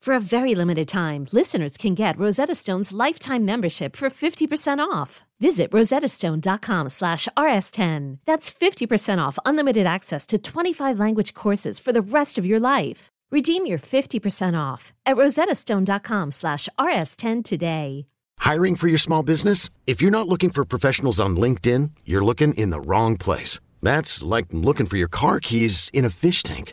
For a very limited time, listeners can get Rosetta Stone's lifetime membership for 50% off. Visit rosettastone.com slash rs10. That's 50% off unlimited access to 25 language courses for the rest of your life. Redeem your 50% off at rosettastone.com slash rs10 today. Hiring for your small business? If you're not looking for professionals on LinkedIn, you're looking in the wrong place. That's like looking for your car keys in a fish tank.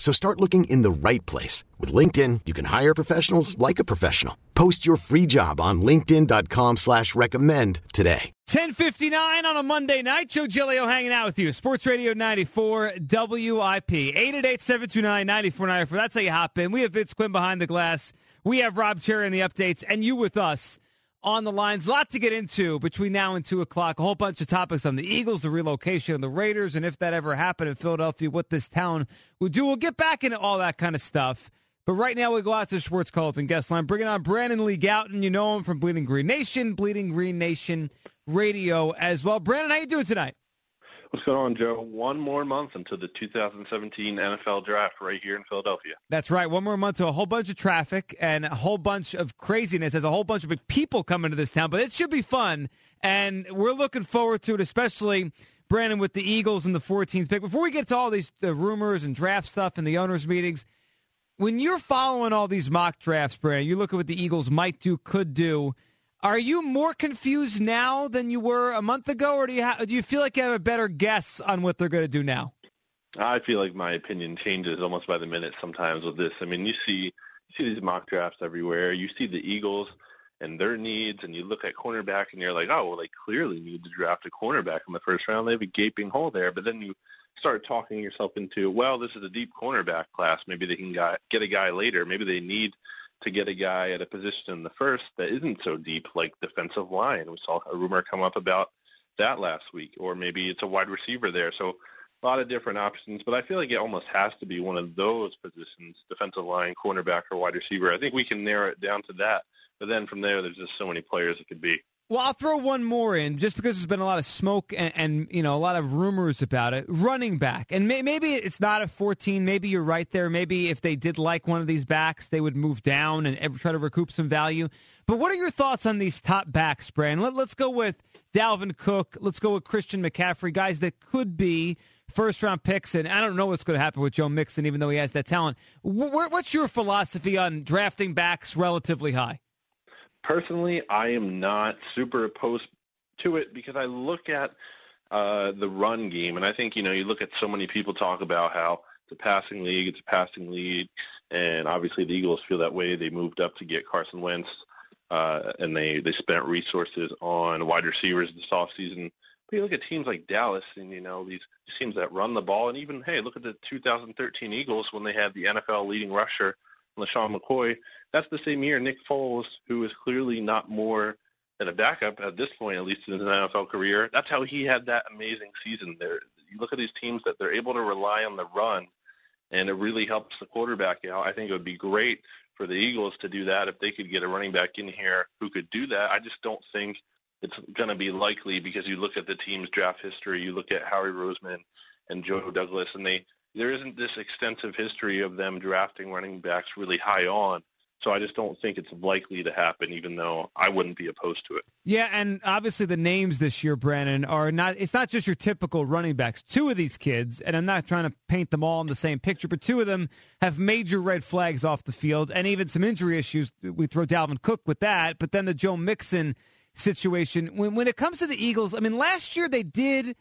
So start looking in the right place. With LinkedIn, you can hire professionals like a professional. Post your free job on linkedin.com slash recommend today. 1059 on a Monday night. Joe Giglio hanging out with you. Sports Radio 94 WIP. 888-729-9494. That's how you hop in. We have Vince Quinn behind the glass. We have Rob Cherry in the updates and you with us on the lines. A lot to get into between now and 2 o'clock. A whole bunch of topics on the Eagles, the relocation of the Raiders, and if that ever happened in Philadelphia, what this town would do. We'll get back into all that kind of stuff. But right now, we go out to Swartz Culleton guest line, bringing on Brandon Lee Gowton. You know him from Bleeding Green Nation, Bleeding Green Nation Radio as well. Brandon, how you doing tonight? What's going on, Joe? One more month until the 2017 NFL Draft right here in Philadelphia. That's right. One more month to a whole bunch of traffic and a whole bunch of craziness. There's a whole bunch of people coming to this town, but it should be fun. And we're looking forward to it, especially Brandon with the Eagles and the 14th pick. Before we get to all these uh, rumors and draft stuff and the owners' meetings, when you're following all these mock drafts, Brandon, you look at what the Eagles might do, could do. Are you more confused now than you were a month ago, or do you ha- do you feel like you have a better guess on what they're going to do now? I feel like my opinion changes almost by the minute sometimes with this. I mean, you see you see these mock drafts everywhere. You see the Eagles and their needs, and you look at cornerback, and you're like, oh, well, they clearly need to draft a cornerback in the first round. They have a gaping hole there. But then you start talking yourself into, well, this is a deep cornerback class. Maybe they can get a guy later. Maybe they need to get a guy at a position in the first that isn't so deep, like defensive line. We saw a rumor come up about that last week, or maybe it's a wide receiver there. So a lot of different options, but I feel like it almost has to be one of those positions, defensive line, cornerback, or wide receiver. I think we can narrow it down to that. But then from there, there's just so many players it could be. Well, I'll throw one more in just because there's been a lot of smoke and, and you know a lot of rumors about it. Running back, and may, maybe it's not a 14. Maybe you're right there. Maybe if they did like one of these backs, they would move down and try to recoup some value. But what are your thoughts on these top backs, Brand? Let, let's go with Dalvin Cook. Let's go with Christian McCaffrey, guys that could be first round picks. And I don't know what's going to happen with Joe Mixon, even though he has that talent. What's your philosophy on drafting backs relatively high? Personally, I am not super opposed to it because I look at uh, the run game, and I think you know you look at so many people talk about how it's a passing league, it's a passing league, and obviously the Eagles feel that way. They moved up to get Carson Wentz, uh, and they they spent resources on wide receivers this offseason. But you look at teams like Dallas, and you know these teams that run the ball, and even hey, look at the 2013 Eagles when they had the NFL leading rusher LeSean McCoy. That's the same year Nick Foles, who is clearly not more than a backup at this point, at least in his NFL career. That's how he had that amazing season. There, you look at these teams that they're able to rely on the run, and it really helps the quarterback out. I think it would be great for the Eagles to do that if they could get a running back in here who could do that. I just don't think it's going to be likely because you look at the team's draft history, you look at Howie Roseman and Joe Douglas, and they there isn't this extensive history of them drafting running backs really high on. So I just don't think it's likely to happen, even though I wouldn't be opposed to it. Yeah, and obviously the names this year, Brandon, are not. It's not just your typical running backs. Two of these kids, and I'm not trying to paint them all in the same picture, but two of them have major red flags off the field, and even some injury issues. We throw Dalvin Cook with that, but then the Joe Mixon situation. When when it comes to the Eagles, I mean, last year they did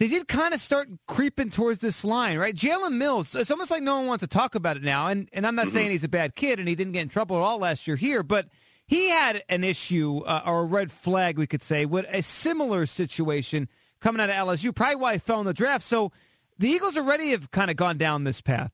they did kind of start creeping towards this line, right? Jalen Mills, it's almost like no one wants to talk about it now. And, and I'm not mm-hmm. saying he's a bad kid and he didn't get in trouble at all last year here, but he had an issue uh, or a red flag, we could say, with a similar situation coming out of LSU, probably why he fell in the draft. So the Eagles already have kind of gone down this path.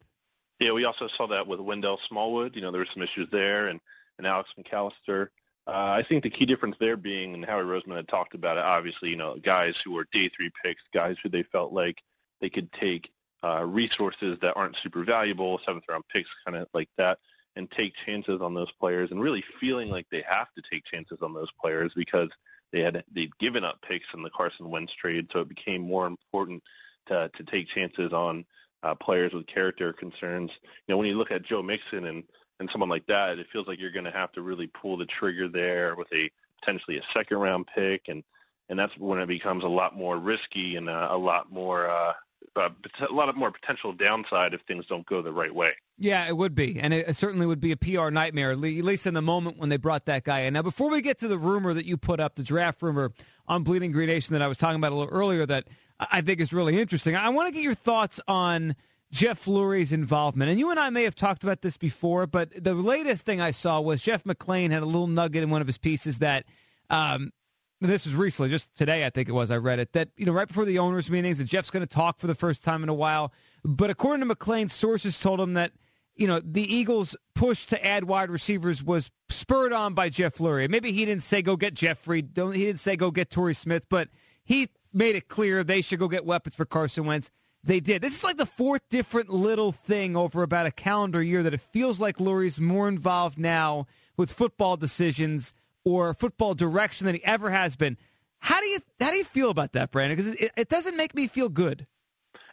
Yeah, we also saw that with Wendell Smallwood. You know, there were some issues there, and, and Alex McCalister. Uh, I think the key difference there being, and Howie Roseman had talked about it, obviously, you know, guys who were day three picks, guys who they felt like they could take uh, resources that aren't super valuable, seventh round picks, kind of like that, and take chances on those players, and really feeling like they have to take chances on those players because they had they'd given up picks in the Carson Wentz trade, so it became more important to to take chances on uh, players with character concerns. You know, when you look at Joe Mixon and and someone like that, it feels like you're going to have to really pull the trigger there with a potentially a second round pick, and and that's when it becomes a lot more risky and a, a lot more uh, uh, a lot of more potential downside if things don't go the right way. Yeah, it would be, and it certainly would be a PR nightmare, at least in the moment when they brought that guy in. Now, before we get to the rumor that you put up, the draft rumor on Bleeding Green Nation that I was talking about a little earlier, that I think is really interesting. I want to get your thoughts on Jeff Lurie's involvement. And you and I may have talked about this before, but the latest thing I saw was Jeff McLane had a little nugget in one of his pieces that um, this was recently, just today, I think it was. I read it that you know right before the owners' meetings that Jeff's going to talk for the first time in a while. But according to McLane, sources told him that you know the Eagles' push to add wide receivers was spurred on by Jeff Lurie. Maybe he didn't say go get Jeffery. Don't he didn't say go get Torrey Smith, but he made it clear they should go get weapons for Carson Wentz they did. This is like the fourth different little thing over about a calendar year that it feels like Lurie's more involved now with football decisions or football direction than he ever has been. How do you how do you feel about that, Brandon? Because it, it doesn't make me feel good.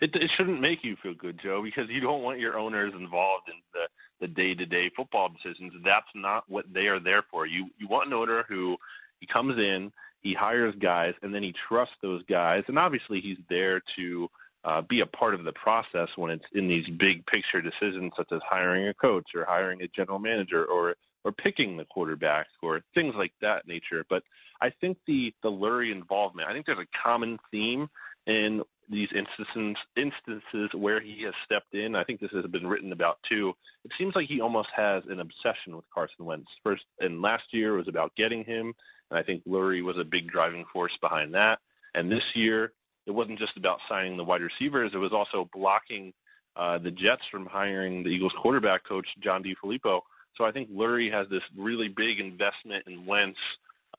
It, it shouldn't make you feel good, Joe, because you don't want your owners involved in the the day to day football decisions. That's not what they are there for. You you want an owner who he comes in, he hires guys, and then he trusts those guys, and obviously he's there to uh, be a part of the process when it's in these big picture decisions such as hiring a coach or hiring a general manager or or picking the quarterback or things like that nature. But I think the the Lurie involvement, I think there's a common theme in these instances instances where he has stepped in. I think this has been written about too. It seems like he almost has an obsession with Carson Wentz. First and last year was about getting him, and I think Lurie was a big driving force behind that. And this year, it wasn't just about signing the wide receivers. It was also blocking uh, the Jets from hiring the Eagles quarterback coach, John DeFilippo. So I think Lurie has this really big investment in Wentz,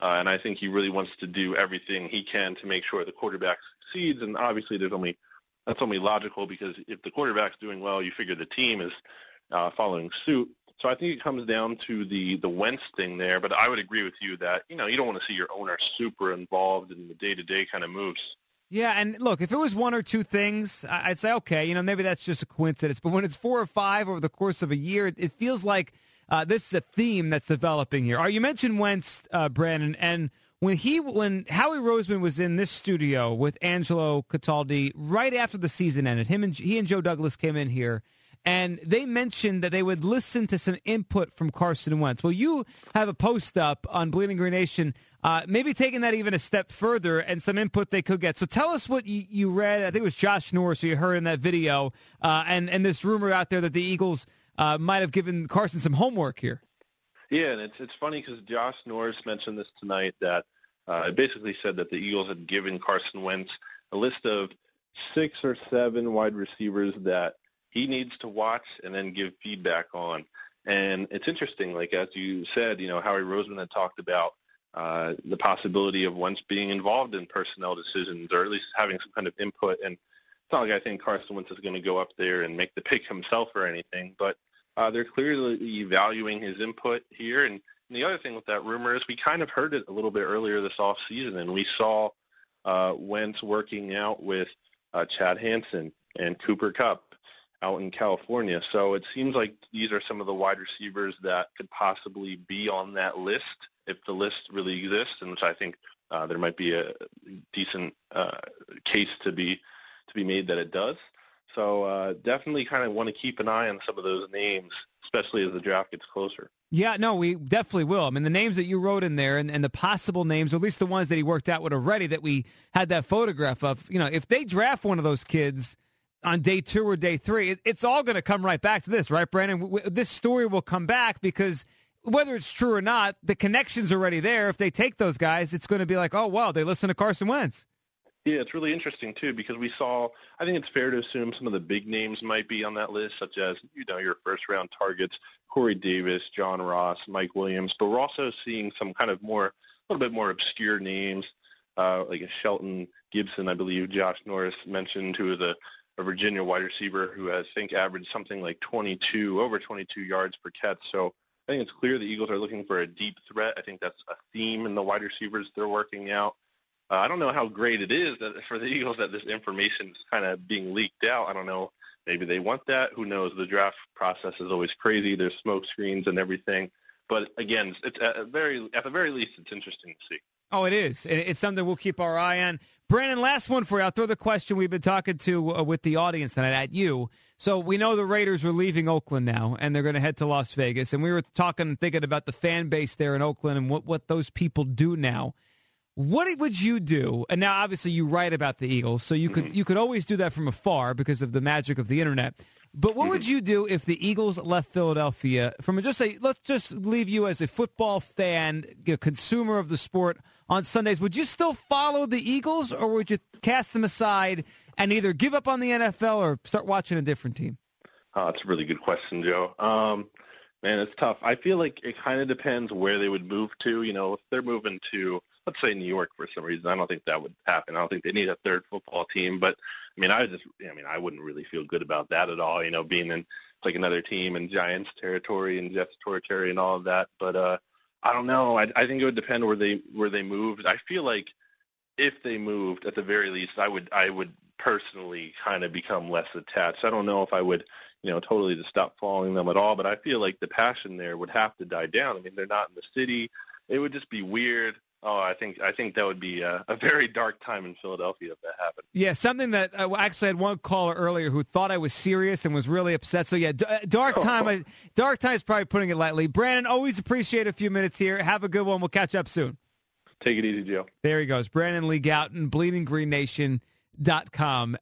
uh, and I think he really wants to do everything he can to make sure the quarterback succeeds. And obviously, there's only that's only logical because if the quarterback's doing well, you figure the team is uh, following suit. So I think it comes down to the the Wentz thing there. But I would agree with you that you know you don't want to see your owner super involved in the day to day kind of moves. Yeah, and look, if it was one or two things, I'd say okay, you know, maybe that's just a coincidence. But when it's four or five over the course of a year, it feels like uh, this is a theme that's developing here. Are you mentioned Wentz, uh, Brandon, and when he when Howie Roseman was in this studio with Angelo Cataldi right after the season ended, him and he and Joe Douglas came in here and they mentioned that they would listen to some input from Carson Wentz. Well, you have a post up on Bleeding Green Nation, uh, maybe taking that even a step further and some input they could get. So tell us what you, you read. I think it was Josh Norris who you heard in that video, uh, and and this rumor out there that the Eagles uh, might have given Carson some homework here. Yeah, and it's it's funny because Josh Norris mentioned this tonight that uh, it basically said that the Eagles had given Carson Wentz a list of six or seven wide receivers that he needs to watch and then give feedback on. And it's interesting, like as you said, you know, Howie Roseman had talked about uh, the possibility of Wentz being involved in personnel decisions or at least having some kind of input. And it's not like I think Carson Wentz is going to go up there and make the pick himself or anything, but uh, they're clearly valuing his input here. And, And the other thing with that rumor is we kind of heard it a little bit earlier this off season, and we saw uh, Wentz working out with uh, Chad Hansen and Cooper Kupp out in California. So it seems like these are some of the wide receivers that could possibly be on that list if the list really exists, and which I think uh, there might be a decent uh, case to be to be made that it does. So uh, definitely kind of want to keep an eye on some of those names, especially as the draft gets closer. Yeah, no, we definitely will. I mean, the names that you wrote in there and, and the possible names, or at least the ones that he worked out with already that we had that photograph of, you know, if they draft one of those kids on day two or day three, it, it's all going to come right back to this, right, Brandon? W- this story will come back because whether it's true or not, the connection's already there. If they take those guys, it's going to be like, oh, wow, they listen to Carson Wentz. Yeah, it's really interesting too because we saw. I think it's fair to assume some of the big names might be on that list, such as you know your first round targets, Corey Davis, John Ross, Mike Williams. But we're also seeing some kind of more, a little bit more obscure names, uh, like Shelton Gibson, I believe Josh Norris mentioned, who is a, a Virginia wide receiver who has, I think, averaged something like 22, over 22 yards per catch. So I think it's clear the Eagles are looking for a deep threat. I think that's a theme in the wide receivers they're working out. Uh, I don't know how great it is that for the Eagles that this information is kind of being leaked out. I don't know. Maybe they want that. Who knows? The draft process is always crazy. There's smoke screens and everything. But again, it's at very at the very least, it's interesting to see. Oh, it is. It's something we'll keep our eye on. Brandon, last one for you. I'll throw the question we've been talking to uh, with the audience tonight at you. So we know the Raiders are leaving Oakland now, and they're going to head to Las Vegas. And we were talking, and thinking about the fan base there in Oakland and what, what those people do now. What would you do? And now, obviously, you write about the Eagles, so you could mm-hmm. you could always do that from afar because of the magic of the internet. But what mm-hmm. would you do if the Eagles left Philadelphia? From just say, let's just leave you as a football fan, a consumer of the sport on Sundays. Would you still follow the Eagles, or would you cast them aside and either give up on the NFL or start watching a different team? Oh, that's a really good question, Joe. Um, man, it's tough. I feel like it kind of depends where they would move to. You know, if they're moving to let's say New York for some reason. I don't think that would happen. I don't think they need a third football team. But I mean, I just, I mean, I wouldn't really feel good about that at all. You know, being in like another team in Giants territory and Jets territory and all of that. But uh, I don't know. I, I think it would depend where they where they moved. I feel like if they moved, at the very least, I would I would personally kind of become less attached. I don't know if I would, you know, totally just stop following them at all. But I feel like the passion there would have to die down. I mean, they're not in the city. It would just be weird. Oh, I think I think that would be a, a, very dark time in Philadelphia if that happened. Yeah, something that I uh, actually had one caller earlier who thought I was serious and was really upset. So yeah, d- uh, dark time. I, dark time is probably putting it lightly. Brandon, always appreciate a few minutes here. Have a good one. We'll catch up soon. Take it easy, Joe. There he goes, Brandon Lee Gowton, BleedingGreenNation.com.